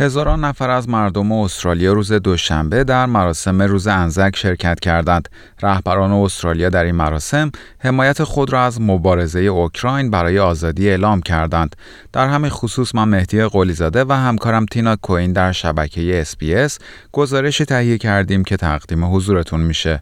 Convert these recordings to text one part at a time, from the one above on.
هزاران نفر از مردم استرالیا روز دوشنبه در مراسم روز انزک شرکت کردند. رهبران استرالیا در این مراسم حمایت خود را از مبارزه اوکراین برای آزادی اعلام کردند. در همین خصوص من مهدی قلیزاده و همکارم تینا کوین در شبکه SBS گزارش تهیه کردیم که تقدیم حضورتون میشه.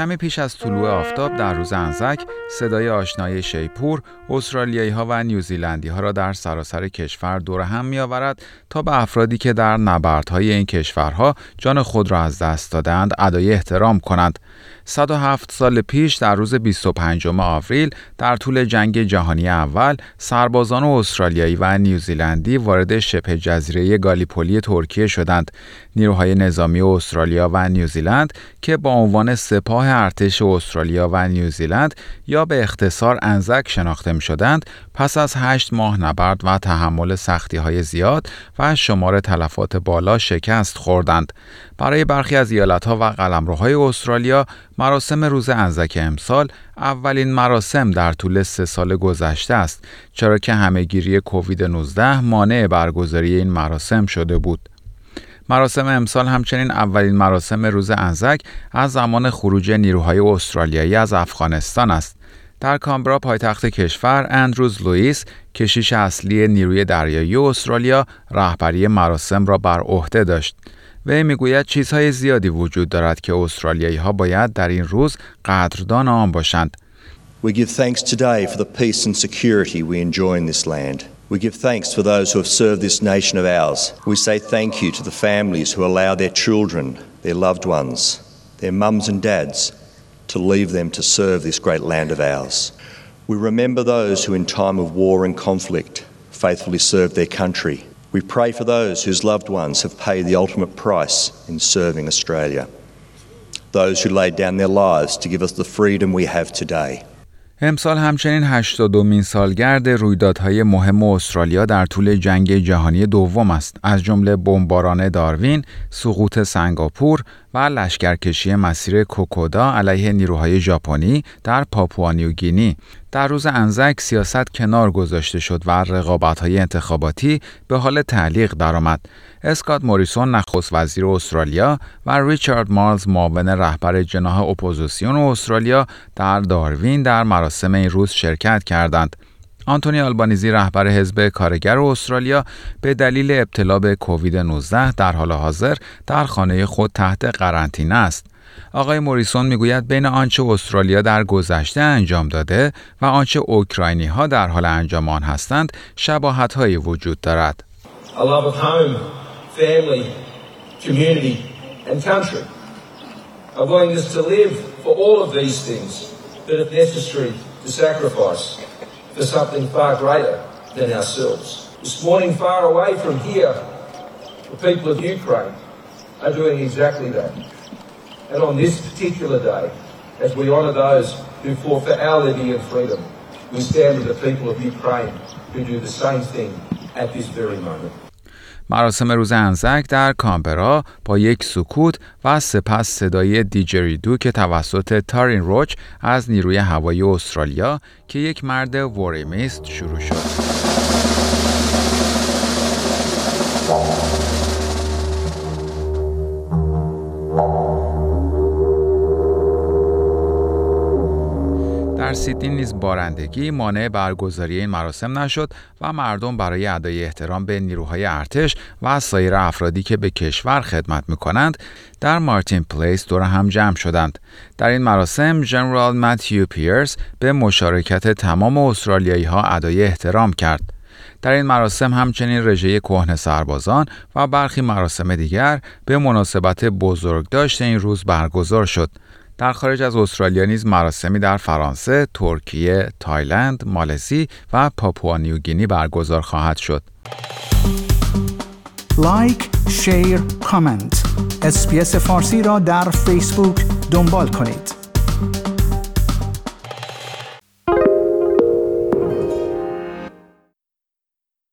کمی پیش از طلوع آفتاب در روز انزک صدای آشنای شیپور استرالیایی ها و نیوزیلندی ها را در سراسر کشور دور هم می آورد تا به افرادی که در نبردهای این کشورها جان خود را از دست دادند ادای احترام کنند 107 سال پیش در روز 25 آوریل در طول جنگ جهانی اول سربازان استرالیایی و نیوزیلندی وارد شبه جزیره گالیپولی ترکیه شدند. نیروهای نظامی استرالیا و نیوزیلند که با عنوان سپاه ارتش استرالیا و نیوزیلند یا به اختصار انزک شناخته می شدند پس از هشت ماه نبرد و تحمل سختی های زیاد و شمار تلفات بالا شکست خوردند. برای برخی از ایالتها و قلمروهای استرالیا مراسم روز انزک امسال اولین مراسم در طول سه سال گذشته است چرا که همهگیری کووید 19 مانع برگزاری این مراسم شده بود. مراسم امسال همچنین اولین مراسم روز انزک از زمان خروج نیروهای استرالیایی از افغانستان است. در کامبرا پایتخت کشور اندروز لوئیس کشیش اصلی نیروی دریایی استرالیا رهبری مراسم را بر عهده داشت. وی می‌گوید چیزهای زیادی وجود دارد که استرالیایی ها باید در این روز قدردان آن باشند. We give thanks today for the peace and security we enjoy in this land. We give thanks for those who have served this nation of ours. We say thank you to the families who allow their children, their loved ones, their mums and dads to leave them to serve this great land of ours. We remember those who, in time of war and conflict, faithfully served their country. We pray for those whose loved ones have paid the ultimate price in serving Australia. Those who laid down their lives to give us the freedom we have today. امسال همچنین 82 سالگرد رویدادهای مهم استرالیا در طول جنگ جهانی دوم است. از جمله بمباران داروین، سقوط سنگاپور و لشکرکشی مسیر کوکودا علیه نیروهای ژاپنی در پاپوانیوگینی در روز انزک سیاست کنار گذاشته شد و رقابت‌های انتخاباتی به حال تعلیق درآمد. اسکات موریسون نخست وزیر استرالیا و ریچارد مارلز معاون رهبر جناح اپوزیسیون استرالیا در داروین در مراسم این روز شرکت کردند. آنتونی آلبانیزی رهبر حزب کارگر استرالیا به دلیل ابتلا به کووید 19 در حال حاضر در خانه خود تحت قرنطینه است. آقای موریسون می‌گوید بین آنچه استرالیا در گذشته انجام داده و آنچه اوکراینی ها در حال انجام آن هستند شباهت هایی وجود دارد. for something far greater than ourselves. This morning, far away from here, the people of Ukraine are doing exactly that. And on this particular day, as we honour those who fought for our liberty and freedom, we stand with the people of Ukraine who do the same thing at this very moment. مراسم روز انزک در کامبرا با یک سکوت و سپس صدای دیجریدو که توسط تارین روچ از نیروی هوایی استرالیا که یک مرد وریمیست شروع شد. در سیدنی نیز بارندگی مانع برگزاری این مراسم نشد و مردم برای ادای احترام به نیروهای ارتش و سایر افرادی که به کشور خدمت می کنند در مارتین پلیس دور هم جمع شدند. در این مراسم جنرال متیو پیرس به مشارکت تمام استرالیایی ها ادای احترام کرد. در این مراسم همچنین رژه کهنه سربازان و برخی مراسم دیگر به مناسبت بزرگداشت این روز برگزار شد. در خارج از استرالیا نیز مراسمی در فرانسه، ترکیه، تایلند، مالزی و پاپوانیوگینی برگزار خواهد شد. like share، comment. SBS فارسی را در فیسبوک دنبال کنید.